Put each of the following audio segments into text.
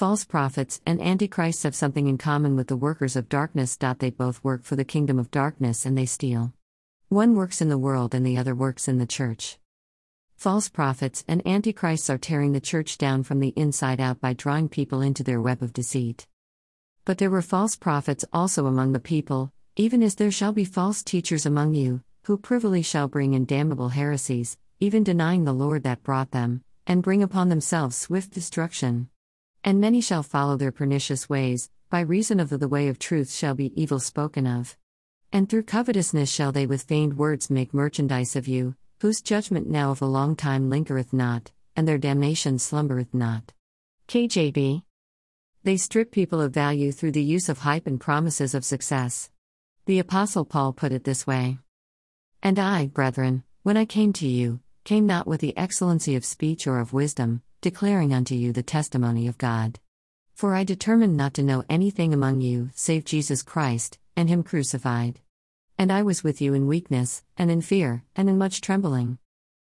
False prophets and antichrists have something in common with the workers of darkness. They both work for the kingdom of darkness and they steal. One works in the world and the other works in the church. False prophets and antichrists are tearing the church down from the inside out by drawing people into their web of deceit. But there were false prophets also among the people, even as there shall be false teachers among you, who privily shall bring in damnable heresies, even denying the Lord that brought them, and bring upon themselves swift destruction. And many shall follow their pernicious ways, by reason of the, the way of truth shall be evil spoken of. And through covetousness shall they with feigned words make merchandise of you, whose judgment now of a long time lingereth not, and their damnation slumbereth not. KJV. They strip people of value through the use of hype and promises of success. The Apostle Paul put it this way And I, brethren, when I came to you, came not with the excellency of speech or of wisdom, declaring unto you the testimony of God. For I determined not to know anything among you save Jesus Christ, and Him crucified. And I was with you in weakness, and in fear, and in much trembling.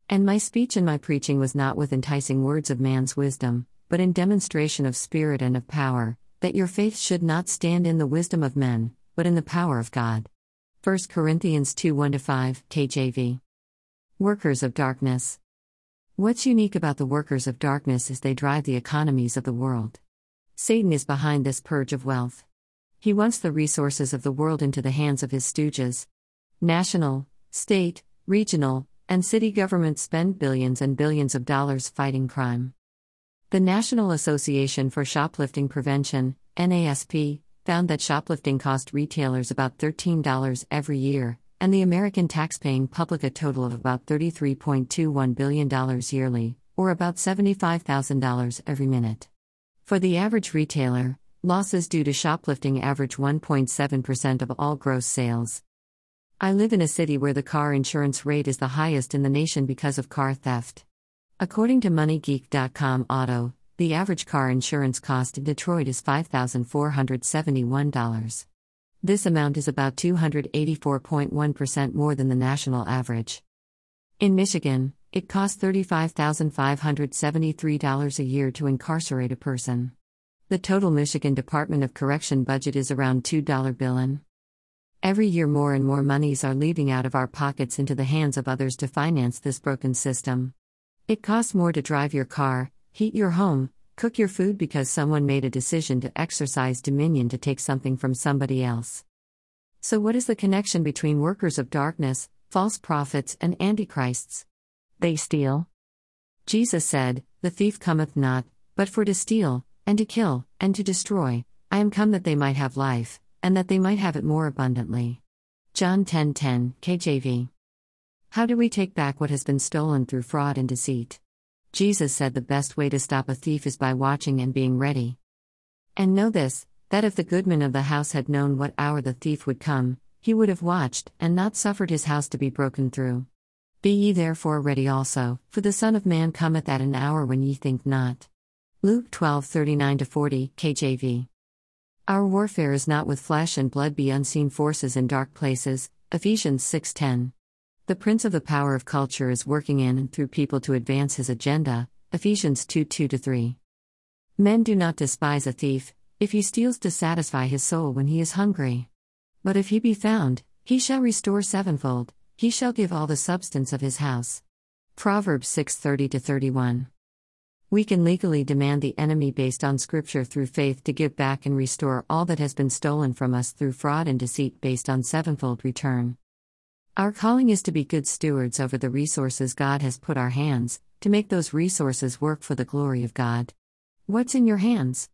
And my speech and my preaching was not with enticing words of man's wisdom, but in demonstration of spirit and of power, that your faith should not stand in the wisdom of men, but in the power of God. 1 Corinthians 2 1 5, KJV. Workers of Darkness. What's unique about the workers of darkness is they drive the economies of the world. Satan is behind this purge of wealth. He wants the resources of the world into the hands of his stooges. National, state, regional, and city governments spend billions and billions of dollars fighting crime. The National Association for Shoplifting Prevention, NASP, found that shoplifting cost retailers about $13 every year, and the American taxpaying public a total of about $33.21 billion yearly, or about $75,000 every minute. For the average retailer, losses due to shoplifting average 1.7% of all gross sales. I live in a city where the car insurance rate is the highest in the nation because of car theft. According to MoneyGeek.com Auto, the average car insurance cost in Detroit is $5,471. This amount is about 284.1% more than the national average. In Michigan, it costs $35,573 a year to incarcerate a person. The total Michigan Department of Correction budget is around $2 billion. Every year, more and more monies are leaving out of our pockets into the hands of others to finance this broken system. It costs more to drive your car, heat your home, Cook your food because someone made a decision to exercise dominion to take something from somebody else. So, what is the connection between workers of darkness, false prophets, and antichrists? They steal. Jesus said, The thief cometh not, but for to steal, and to kill, and to destroy. I am come that they might have life, and that they might have it more abundantly. John 10:10, 10, 10, KJV. How do we take back what has been stolen through fraud and deceit? Jesus said the best way to stop a thief is by watching and being ready. And know this that if the goodman of the house had known what hour the thief would come, he would have watched, and not suffered his house to be broken through. Be ye therefore ready also, for the Son of Man cometh at an hour when ye think not. Luke 12 39 40, KJV. Our warfare is not with flesh and blood, be unseen forces in dark places. Ephesians 6:10. The prince of the power of culture is working in and through people to advance his agenda. Ephesians 2 2 3. Men do not despise a thief, if he steals to satisfy his soul when he is hungry. But if he be found, he shall restore sevenfold, he shall give all the substance of his house. Proverbs 6 30 31. We can legally demand the enemy based on Scripture through faith to give back and restore all that has been stolen from us through fraud and deceit based on sevenfold return. Our calling is to be good stewards over the resources God has put our hands, to make those resources work for the glory of God. What's in your hands?